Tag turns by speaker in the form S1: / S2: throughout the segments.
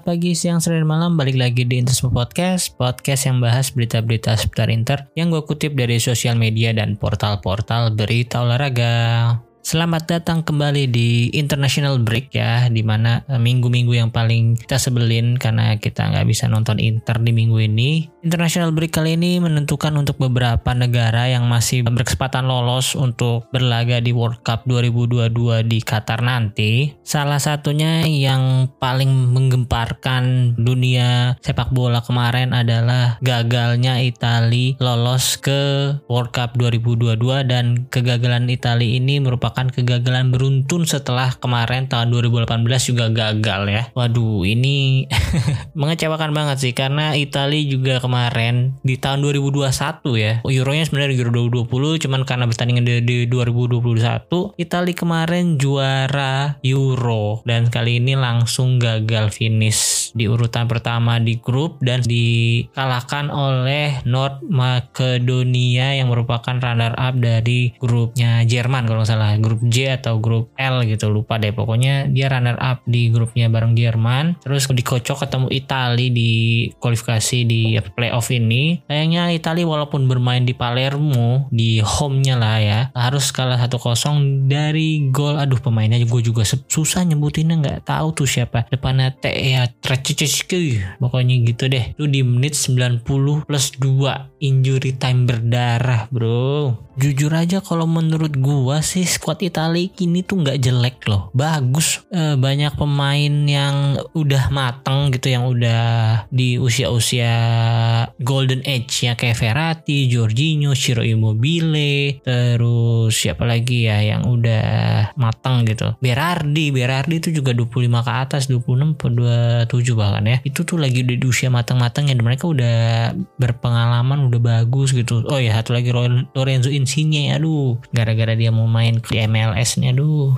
S1: Selamat pagi, siang, sore, dan malam. Balik lagi di Interisme Podcast. Podcast yang bahas berita-berita seputar Inter yang gue kutip dari sosial media dan portal-portal berita olahraga. Selamat datang kembali di International Break ya, di mana eh, minggu-minggu yang paling kita sebelin karena kita nggak bisa nonton Inter di minggu ini. International Break kali ini menentukan untuk beberapa negara yang masih berkesempatan lolos untuk berlaga di World Cup 2022 di Qatar nanti. Salah satunya yang paling menggemparkan dunia sepak bola kemarin adalah gagalnya Italia lolos ke World Cup 2022 dan kegagalan Italia ini merupakan merupakan kegagalan beruntun setelah kemarin tahun 2018 juga gagal ya. Waduh, ini mengecewakan banget sih karena Italia juga kemarin di tahun 2021 ya. Euronya sebenarnya Euro 2020 cuman karena pertandingan di, di 2021 Italia kemarin juara Euro dan kali ini langsung gagal finish di urutan pertama di grup dan dikalahkan oleh North Macedonia yang merupakan runner up dari grupnya Jerman kalau nggak salah grup J atau grup L gitu lupa deh. Pokoknya dia runner up di grupnya bareng Jerman. Terus dikocok ketemu Italia di kualifikasi di playoff ini. Sayangnya Italia walaupun bermain di Palermo di home-nya lah ya harus kalah 1-0 dari gol. Aduh pemainnya gue juga susah nyebutinnya nggak tahu tuh siapa. Depannya T ya pokoknya gitu deh. Itu di menit 90 plus 2 injury time berdarah bro jujur aja kalau menurut gua sih squad Italia kini tuh nggak jelek loh. Bagus. E, banyak pemain yang udah mateng gitu yang udah di usia-usia golden age ya kayak Verratti, Jorginho, Ciro Immobile terus siapa lagi ya yang udah mateng gitu. Berardi. Berardi itu juga 25 ke atas 26 atau 27 bahkan ya. Itu tuh lagi di usia matang-matang dan mereka udah berpengalaman udah bagus gitu. Oh ya satu lagi Lorenzo Insigne Insigne aduh. Gara-gara dia mau main di MLS nih aduh.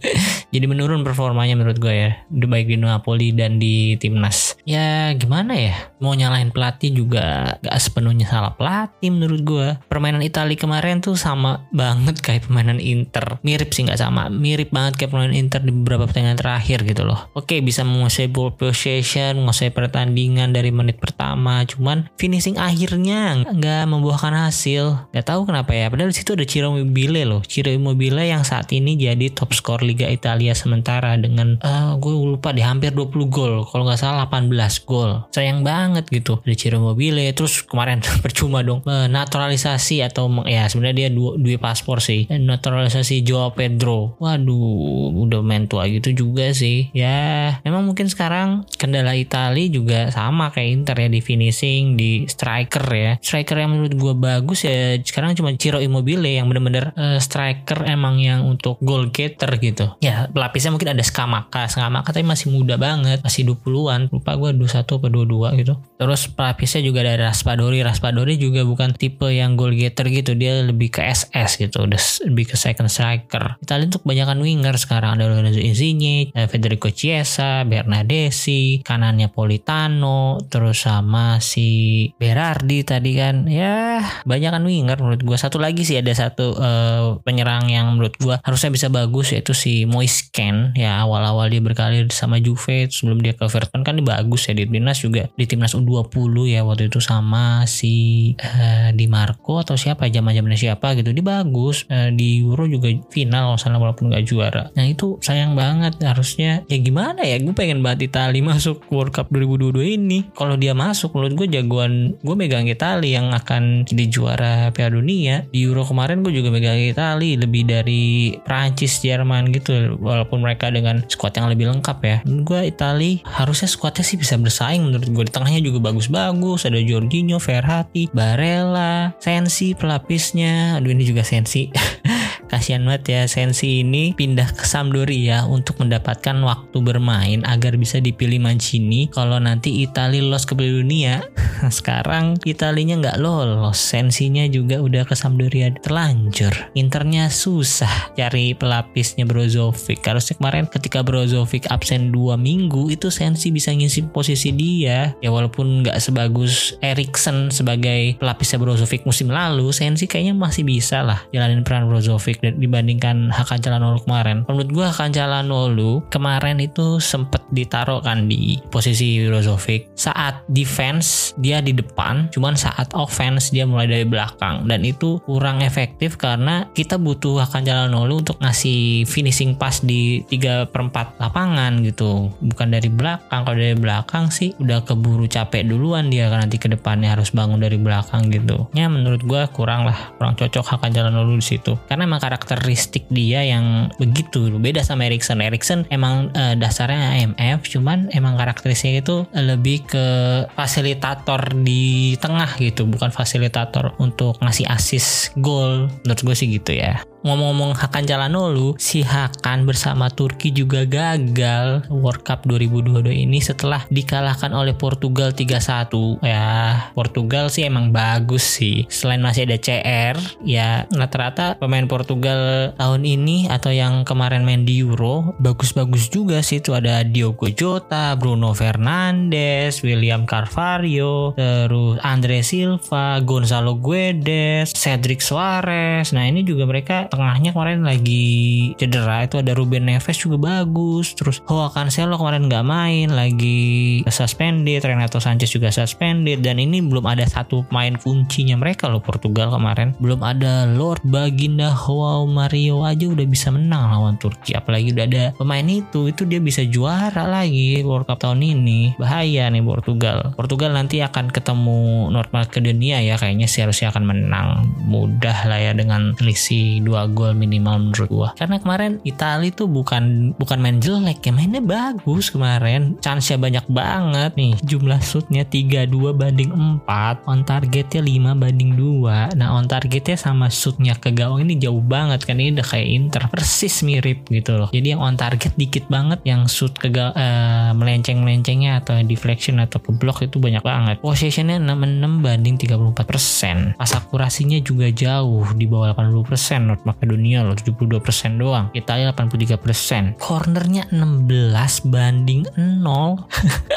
S1: Jadi menurun performanya menurut gue ya baik di Napoli dan di timnas. Ya gimana ya? Mau nyalahin pelatih juga gak sepenuhnya salah pelatih menurut gue permainan Italia kemarin tuh sama banget kayak permainan Inter. Mirip sih nggak sama. Mirip banget kayak permainan Inter di beberapa pertandingan terakhir gitu loh. Oke bisa menguasai ball possession menguasai pertandingan dari menit pertama. Cuman finishing akhirnya nggak membuahkan hasil. Nggak tahu kenapa ya Padahal di situ ada Ciro Immobile loh. Ciro Immobile yang saat ini jadi top skor Liga Italia sementara dengan uh, gue lupa deh hampir 20 gol. Kalau nggak salah 18 gol. Sayang banget gitu. Ada Ciro Immobile terus kemarin percuma dong naturalisasi atau ya sebenarnya dia dua, dua paspor sih. Naturalisasi Joao Pedro. Waduh, udah main tua gitu juga sih. Ya, memang mungkin sekarang kendala Italia juga sama kayak Inter ya di finishing, di striker ya. Striker yang menurut gue bagus ya sekarang cuma Ciro Immobile yang bener-bener uh, striker emang yang untuk goal getter gitu. Ya pelapisnya mungkin ada Skamaka. Skamaka tapi masih muda banget. Masih 20-an. Lupa gue 21 atau 22 gitu. Terus pelapisnya juga ada Raspadori. Raspadori juga bukan tipe yang goal getter gitu. Dia lebih ke SS gitu. Lebih ke second striker. Italia untuk kebanyakan winger sekarang. Ada Lorenzo Insigne, Federico Chiesa, Bernadesi, kanannya Politano, terus sama si Berardi tadi kan. Ya banyak kan winger menurut gue. Satu lagi sih ada satu uh, penyerang yang menurut gua harusnya bisa bagus yaitu si Moisken ya awal-awal dia berkarir sama Juve sebelum dia ke Everton kan dia bagus ya di timnas juga di timnas U20 ya waktu itu sama si uh, Di Marco atau siapa zaman-zamannya siapa gitu. Dia bagus uh, di Euro juga final salah walaupun nggak juara. Nah itu sayang banget harusnya ya gimana ya gue pengen banget Italia masuk World Cup 2022 ini. Kalau dia masuk menurut gue jagoan gue megang Italia yang akan jadi juara Piala Dunia di Euro kemarin gue juga megang Itali lebih dari Prancis Jerman gitu. Walaupun mereka dengan squad yang lebih lengkap ya. Gue Itali harusnya squadnya sih bisa bersaing menurut gue di tengahnya juga bagus-bagus. Ada Jorginho Verratti Barella Sensi pelapisnya. Aduh ini juga Sensi kasihan banget ya Sensi ini pindah ke Sampdoria untuk mendapatkan waktu bermain agar bisa dipilih Mancini kalau nanti Italia lolos ke Piala Dunia. Sekarang Italinya nggak lolos Sensinya juga udah ke Sampdoria terlanjur. Internya susah cari pelapisnya Brozovic. Harusnya kemarin ketika Brozovic absen dua minggu itu Sensi bisa ngisi posisi dia. Ya walaupun nggak sebagus Erikson sebagai pelapisnya Brozovic musim lalu Sensi kayaknya masih bisa lah jalanin peran Brozovic dibandingkan Hakan Calhanoglu kemarin. Menurut gue Hakan Calhanoglu kemarin itu sempet ditaruh kan di posisi Brozovic. Saat defense dia di depan, cuman saat offense dia mulai dari belakang dan itu kurang efektif karena kita butuh Hakan Calhanoglu untuk ngasih finishing pass di 3 per 4 lapangan gitu. Bukan dari belakang. Kalau dari belakang sih udah keburu capek duluan dia kan nanti ke depannya harus bangun dari belakang gitu. Ya menurut gue kurang lah, kurang cocok Hakan Calhanoglu di situ. Karena emang karakteristik dia yang begitu beda sama Erikson. Erikson emang uh, dasarnya IMF, cuman emang karakteristiknya itu lebih ke fasilitator di tengah gitu, bukan fasilitator untuk ngasih assist gol. Menurut gue sih gitu ya ngomong-ngomong Hakan Calhanoglu, si Hakan bersama Turki juga gagal World Cup 2022 ini setelah dikalahkan oleh Portugal 3-1. Ya, Portugal sih emang bagus sih. Selain masih ada CR, ya rata-rata pemain Portugal tahun ini atau yang kemarin main di Euro bagus-bagus juga sih. Itu ada Diogo Jota, Bruno Fernandes, William Carvalho, terus Andre Silva, Gonzalo Guedes, Cedric Suarez. Nah, ini juga mereka tengahnya kemarin lagi cedera itu ada Ruben Neves juga bagus terus Hoa Cancelo kemarin nggak main lagi suspended Renato Sanchez juga suspended dan ini belum ada satu main kuncinya mereka loh Portugal kemarin. Belum ada Lord Baginda Hoa Mario aja udah bisa menang lawan Turki apalagi udah ada pemain itu itu dia bisa juara lagi World Cup tahun ini. Bahaya nih Portugal. Portugal nanti akan ketemu North Macedonia ya kayaknya sih harusnya akan menang. Mudah lah ya dengan selisih dua dua gol minimal menurut gua. Karena kemarin Italia tuh bukan bukan main jelek ya mainnya bagus kemarin. Chance-nya banyak banget nih. Jumlah shootnya 32 banding 4 on targetnya 5 banding 2 nah on targetnya sama shootnya ke gawang ini jauh banget kan ini udah kayak Inter. Persis mirip gitu loh. Jadi yang on target dikit banget yang shoot ke uh, melenceng-melencengnya atau deflection atau ke block itu banyak banget. Possessionnya 66 banding 34% pas akurasinya juga jauh di bawah 80% North Makedonia loh 72% doang. Italia 83% cornernya 16 banding 0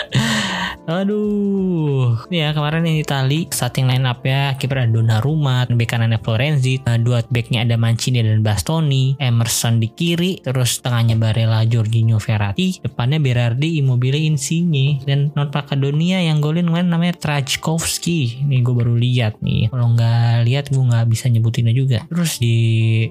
S1: Aduh. Ini ya kemarin ini Itali starting line up ya. Kiper ada Donnarumma bek kanannya Florenzi. Eh, dua backnya ada Mancini dan Bastoni. Emerson di kiri terus tengahnya Barella Jorginho Ferrati depannya Berardi Immobile Insigne. Dan North Makedonia yang golin kemarin namanya Trajkovski. Ini gue baru lihat nih. Kalau nggak lihat gue nggak bisa nyebutinnya juga. Terus di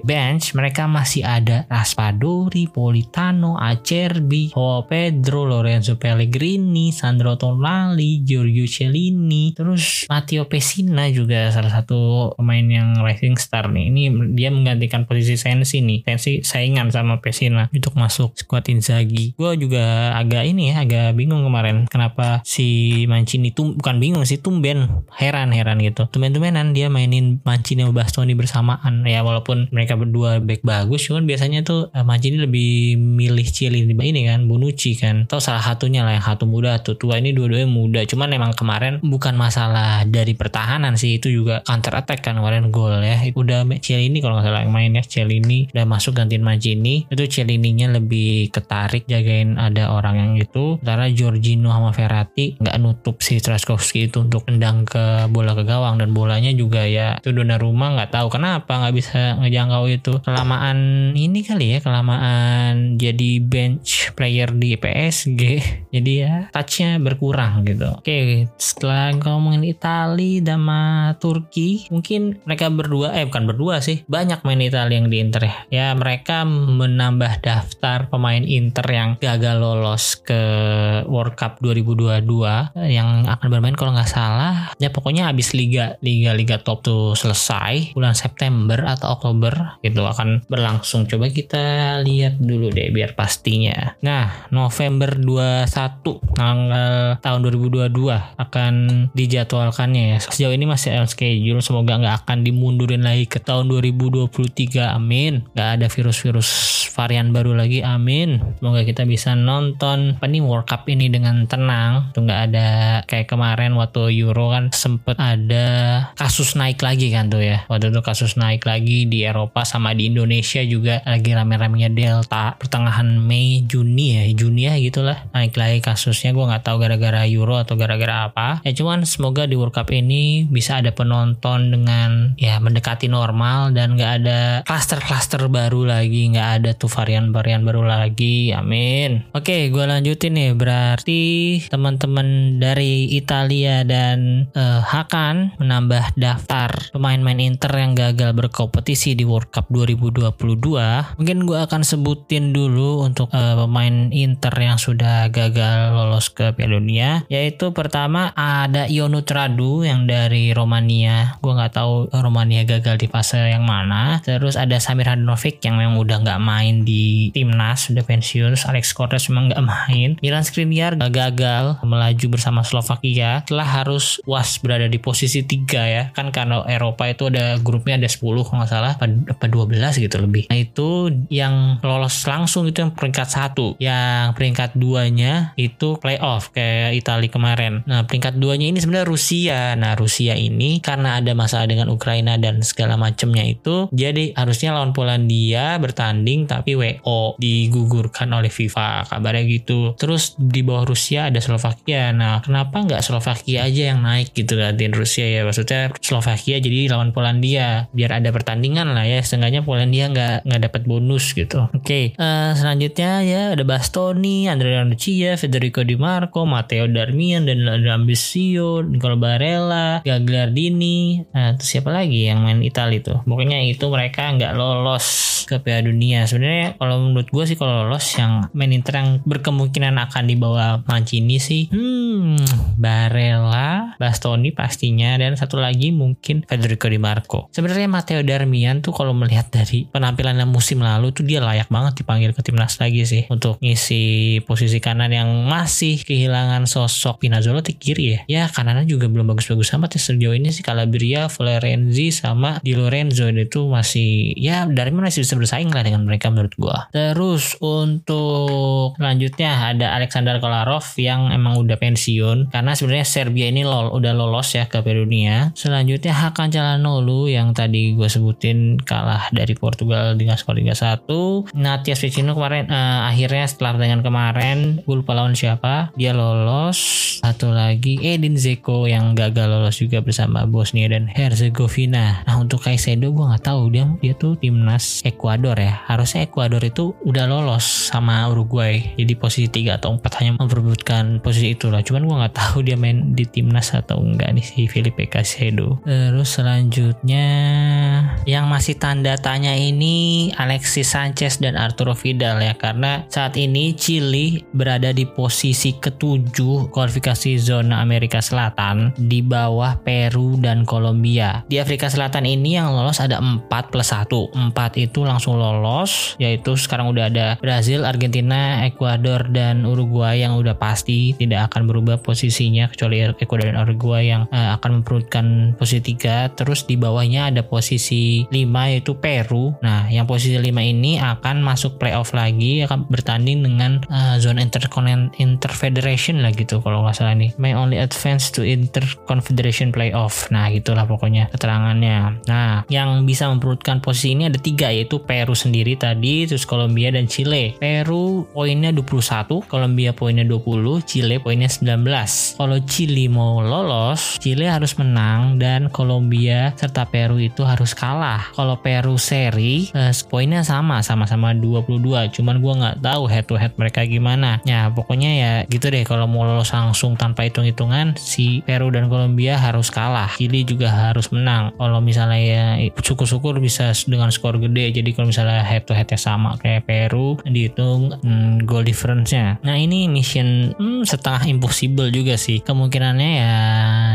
S1: bench mereka masih ada Raspadori Politano Acerbi Joao Pedro Lorenzo Pellegrini Sandro Tonali Lali, Giorgio Cellini, terus Matteo Pessina juga salah satu pemain yang rising star nih. Ini dia menggantikan posisi Sensi nih. Sensi saingan sama Pessina untuk masuk squad Inzaghi. Gue juga agak ini ya, agak bingung kemarin kenapa si Mancini tuh bukan bingung sih tumben heran-heran gitu. Tumben-tumbenan dia mainin Mancini sama Bastoni bersamaan ya walaupun mereka berdua back bagus cuman biasanya tuh eh, Mancini lebih milih Cielini ini kan Bonucci kan atau salah satunya lah yang satu muda atau tua ini dua dua-duanya muda. Cuman emang kemarin bukan masalah dari pertahanan sih itu juga counter attack kan kemarin gol ya. Udah ini kalau nggak salah yang main ya ini udah masuk gantiin Mancini itu Cielininya lebih ketarik jagain ada orang yang itu. Sementara Giorgino sama Ferrati nggak nutup si Traskowski itu untuk tendang ke bola ke gawang. Dan bolanya juga ya itu Donnarumma nggak tahu kenapa nggak bisa ngejangkau itu. Kelamaan ini kali ya kelamaan jadi bench player di PSG jadi ya touchnya berkurang kurang gitu. Oke, setelah ngomongin Itali sama Turki, mungkin mereka berdua, eh bukan berdua sih, banyak main Italia yang di Inter ya. Ya mereka menambah daftar pemain Inter yang gagal lolos ke World Cup 2022 yang akan bermain kalau nggak salah, ya pokoknya habis liga liga liga top tuh selesai bulan September atau Oktober gitu akan berlangsung. Coba kita lihat dulu deh biar pastinya. Nah, November 21 tanggal 2022 akan dijadwalkannya ya. Sejauh ini masih on schedule, semoga nggak akan dimundurin lagi ke tahun 2023. Amin. Nggak ada virus-virus varian baru lagi. Amin. Semoga kita bisa nonton apa nih World Cup ini dengan tenang. Tuh nggak ada kayak kemarin waktu Euro kan sempet ada kasus naik lagi kan tuh ya. Waktu itu kasus naik lagi di Eropa sama di Indonesia juga lagi rame-ramenya Delta pertengahan Mei Juni ya Juni ya gitulah naik lagi kasusnya gue nggak tahu gara-gara Euro atau gara-gara apa. Ya cuman semoga di World Cup ini bisa ada penonton dengan ya mendekati normal dan nggak ada klaster-klaster baru lagi nggak ada tuh varian-varian baru lagi. Amin. Oke gue lanjutin nih. Berarti teman-teman dari Italia dan uh, Hakan menambah daftar pemain-pemain Inter yang gagal berkompetisi di World Cup 2022 mungkin gue akan sebutin dulu untuk uh, pemain Inter yang sudah gagal lolos ke Piala Dunia yaitu pertama ada Ionut Radu yang dari Romania. Gue nggak tahu Romania gagal di fase yang mana. Terus ada Samir Handanovic yang memang udah nggak main di timnas sudah pensiun Alex Cortez memang nggak main. Milan Skriniar gagal melaju bersama Slovakia. Setelah harus was berada di posisi tiga ya kan karena Eropa itu ada grupnya ada 10 kalau nggak salah apa 12 gitu lebih. Nah itu yang lolos langsung itu yang peringkat satu. Yang peringkat duanya itu playoff kayak Italia kemarin. Nah peringkat duanya ini sebenarnya Rusia. Nah Rusia ini karena ada masalah dengan Ukraina dan segala macamnya itu jadi harusnya lawan Polandia bertanding tapi WO digugurkan oleh FIFA. Kabarnya gitu. Terus di bawah Rusia ada Slovakia. Nah kenapa nggak Slovakia aja yang naik gitu gantiin Rusia ya? Maksudnya Slovakia jadi lawan Polandia biar ada pertandingan lah ya. Setengahnya Polandia nggak nggak dapat bonus gitu. Oke okay. uh, eh, selanjutnya ya ada Bastoni Andrea Lucia Federico Di Marco Matteo Darmian dan Ambisio Nicolo Barella Gagliardini. Nah itu siapa lagi yang main Italia itu pokoknya itu mereka nggak lolos ke Piala Dunia. Sebenarnya kalau menurut gue sih kalau lolos yang main Inter yang berkemungkinan akan dibawa Mancini sih hmm Barella Bastoni pastinya dan satu lagi mungkin Federico Di Marco. Sebenarnya Matteo Darmian tuh kalau melihat dari penampilannya musim lalu tuh dia layak banget dipanggil ke timnas lagi sih untuk ngisi posisi kanan yang masih kehilangan sosok Pinazzolo di kiri ya ya kanannya juga belum bagus-bagus amat ya sejauh ini sih Calabria Florenzi sama Di Lorenzo itu masih ya Darmian masih bisa bersaing lah dengan mereka menurut gua. Terus untuk selanjutnya ada Alexander Kolarov yang emang udah pensiun karena sebenarnya Serbia ini lol, udah lolos ya ke Piala Dunia. Selanjutnya Hakan Calhanoglu yang tadi gua sebutin kalah dari Portugal dengan skor 3-1. Natias Vecino kemarin uh, akhirnya setelah pertandingan kemarin gue lupa siapa dia lolos satu lagi Edin Zeko yang gagal lolos juga bersama Bosnia dan Herzegovina. Nah untuk Kaisedo gue nggak tahu. Dia dia tuh timnas Ekuador ya. Harusnya Ekuador itu udah lolos sama Uruguay. Jadi posisi 3 atau 4 hanya memperebutkan posisi itulah. Cuman gue nggak tahu dia main di timnas atau enggak nih si Felipe Caicedo. Terus selanjutnya yang masih tanda tanya ini Alexis Sanchez dan Arturo Vidal ya. Karena saat ini Chili berada di posisi ketujuh kualifikasi zona Amerika Selatan di bawah Peru dan Kolombia. Di Afrika Selatan ini yang lolos ada 4 plus 1 4 itu langsung lolos yaitu sekarang udah ada Brazil, Argentina, Ekuador dan Uruguay yang udah pasti tidak akan berubah posisinya kecuali Ekuador dan Uruguay yang uh, akan memperutkan posisi 3 terus di bawahnya ada posisi 5 yaitu Peru. Nah yang posisi 5 ini akan masuk playoff lagi akan bertanding dengan uh, zona intercontinental interfederation lah gitu kalau nggak salah nih may only advance to interconfederation playoff nah gitulah pokoknya keterangannya nah yang bisa memperutkan posisi ini ada tiga yaitu Peru sendiri tadi, terus Kolombia dan Chile. Peru poinnya 21, Kolombia poinnya 20, Chile poinnya 19. Kalau Chile mau lolos, Chile harus menang dan Kolombia serta Peru itu harus kalah. Kalau Peru seri, eh, poinnya sama, sama-sama 22. Cuman gue nggak tahu head to head mereka gimana. Ya pokoknya ya gitu deh. Kalau mau lolos langsung tanpa hitung-hitungan, si Peru dan Kolombia harus kalah. Chile juga harus menang. Kalau misalnya ya syukur-syukur bisa dengan skor gede. Jadi kalau misalnya head to headnya sama kayak Peru dihitung hmm, goal difference-nya. Nah ini mission hmm, setengah impossible juga sih. Kemungkinannya ya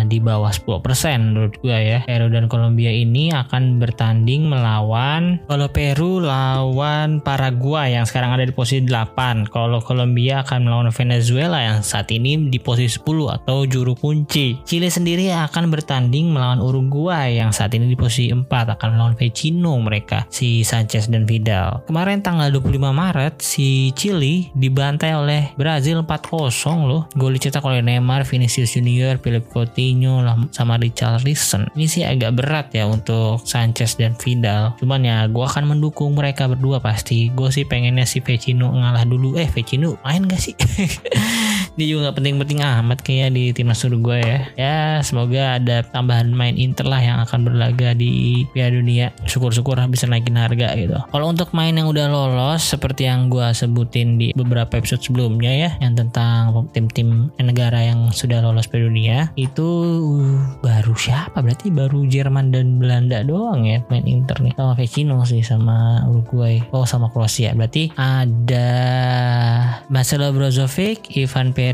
S1: di bawah 10% menurut gue ya. Peru dan Kolombia ini akan bertanding melawan kalau Peru lawan Paraguay yang sekarang ada di posisi 8. Kalau Kolombia akan melawan Venezuela yang saat ini di posisi 10 atau juru kunci. Chile sendiri akan bertanding melawan Uruguay yang saat ini di posisi 4 akan melawan Vecino mereka si Sanchez dan Vidal. Kemarin tanggal 25 Maret si Chile dibantai oleh Brazil 4-0 loh. Gol dicetak oleh Neymar, Vinicius Junior, Philip Coutinho sama Richarlison. Ini sih agak berat ya untuk Sanchez dan Vidal. Cuman ya gue akan mendukung mereka berdua pasti. Gue sih pengennya si Vecino ngalah dulu. Eh Vecino main gak sih? Dia juga gak penting-penting amat kayak di timnas Uruguay ya. Ya semoga ada tambahan main Inter lah yang akan berlaga di Piala Dunia. Syukur-syukur bisa naikin harga gitu. Kalau untuk main yang udah lolos seperti yang gue sebutin di beberapa episode sebelumnya ya, yang tentang tim-tim negara yang sudah lolos Piala Dunia itu baru siapa? Berarti baru Jerman dan Belanda doang ya main Inter nih sama Vecino sih sama Uruguay. Oh sama Kroasia. Berarti ada Marcelo Brozovic, Ivan Perisic,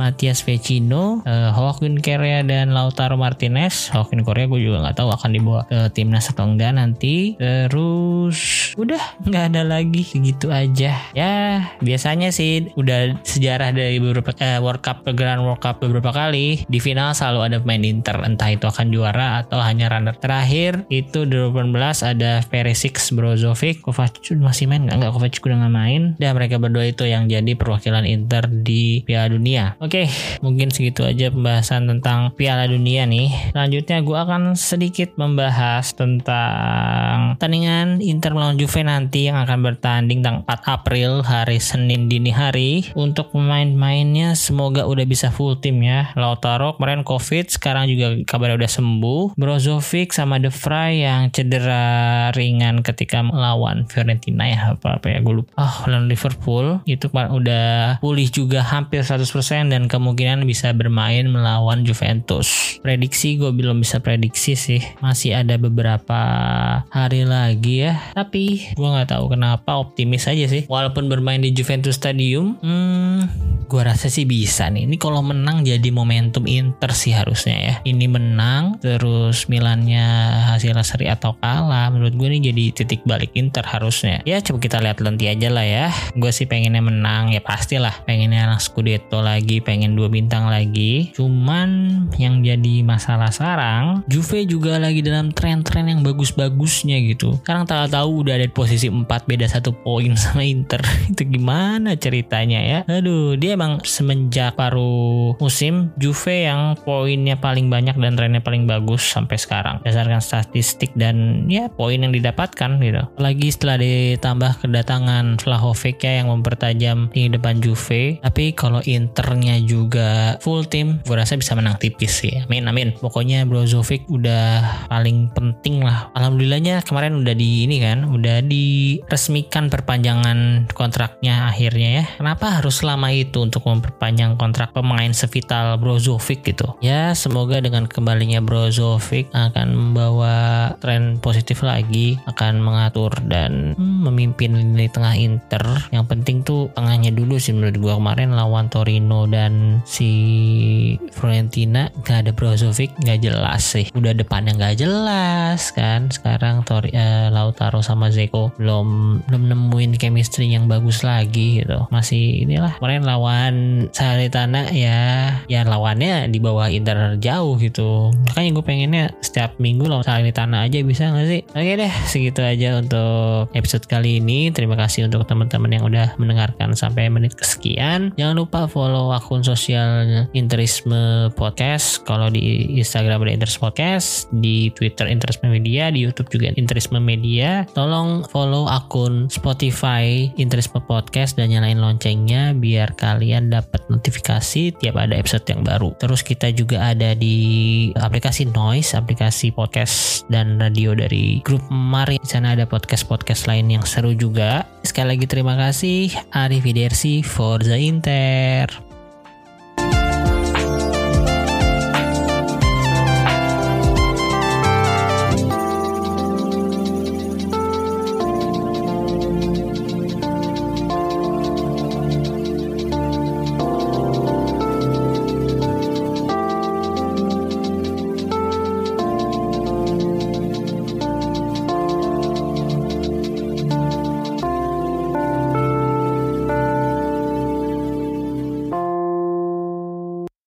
S1: Matias Vecino, uh, Joaquin Correa dan Lautaro Martinez. Joaquin Correa gue juga nggak tahu akan dibawa ke timnas atau enggak nanti. Terus udah nggak ada lagi segitu aja. Ya biasanya sih udah sejarah dari beberapa uh, World Cup pergerakan World Cup beberapa kali di final selalu ada pemain Inter entah itu akan juara atau hanya runner. Terakhir itu 2018 ada Perisic, Brozovic, Kovacic masih main nggak? Nggak Kovacic udah nggak main. Dan mereka berdua itu yang jadi perwakilan Inter di Piala Dunia. Oke, mungkin segitu aja pembahasan tentang Piala Dunia nih. Selanjutnya gue akan sedikit membahas tentang pertandingan Inter melawan Juve nanti yang akan bertanding tanggal 4 April hari Senin dini hari. Untuk pemain-mainnya semoga udah bisa full tim ya. Lautaro kemarin COVID, sekarang juga kabarnya udah sembuh. Brozovic sama De Vrij yang cedera ringan ketika melawan Fiorentina ya apa apa ya gue lupa. Oh, lawan Liverpool itu udah pulih juga hampir 100% dan kemungkinan bisa bermain melawan Juventus. Prediksi gue belum bisa prediksi sih. Masih ada beberapa hari lagi ya. Tapi gue nggak tahu kenapa optimis aja sih. Walaupun bermain di Juventus Stadium, hmm, gue rasa sih bisa nih. Ini kalau menang jadi momentum Inter sih harusnya ya. Ini menang, terus Milannya hasil seri atau kalah. Menurut gue ini jadi titik balik Inter harusnya. Ya coba kita lihat nanti aja lah ya. Gue sih pengennya menang ya pastilah. Pengennya Scudetto lagi, pengen dua bintang lagi. Cuman yang jadi masalah sekarang, Juve juga lagi dalam tren-tren yang bagus-bagusnya gitu. Sekarang tahu-tahu udah ada di posisi 4 beda satu poin sama Inter. Itu gimana ceritanya ya? Aduh, dia emang semenjak paruh musim Juve yang poinnya paling banyak dan trennya paling bagus sampai sekarang berdasarkan statistik dan ya poin yang didapatkan gitu. Lagi setelah ditambah kedatangan Vlahovic ya yang mempertajam di depan Juve. Tapi kalau Internya juga full tim, gue rasa bisa menang tipis sih. Amin amin. Pokoknya Brozovic udah paling penting lah. Alhamdulillahnya kemarin udah di ini kan, udah diresmikan perpanjangan kontraknya akhirnya ya. Kenapa harus selama itu untuk memperpanjang kontrak pemain sevital Brozovic gitu? Ya semoga dengan kembalinya Brozovic akan membawa tren positif lagi, akan mengatur dan hmm, memimpin lini tengah Inter. Yang penting tuh tengahnya dulu sih menurut gua kemarin lawan Torino dan si Fiorentina gak ada Brozovic nggak jelas sih. Udah depannya nggak jelas kan. Sekarang Tori, uh, Lautaro sama Zeko belum belum nemuin chemistry yang bagus lagi gitu. Masih inilah kemarin lawan Salernitana ya ya lawannya di bawah Inter jauh gitu. Makanya gue pengennya setiap minggu lawan Salernitana aja bisa nggak sih? Oke deh segitu aja untuk episode kali ini. Terima kasih untuk teman-teman yang udah mendengarkan sampai menit kesekian. Jangan lupa follow akun sosial Interisme Podcast. Kalau di Instagram ada Interisme Podcast, di Twitter Interisme Media, di YouTube juga Interisme Media. Tolong follow akun Spotify Interisme Podcast dan nyalain loncengnya biar kalian dapat notifikasi tiap ada episode yang baru. Terus kita juga ada di aplikasi Noise, aplikasi podcast dan radio dari grup Mari. Di sana ada podcast-podcast lain yang seru juga. Sekali lagi terima kasih. Arrivederci Forza Inter.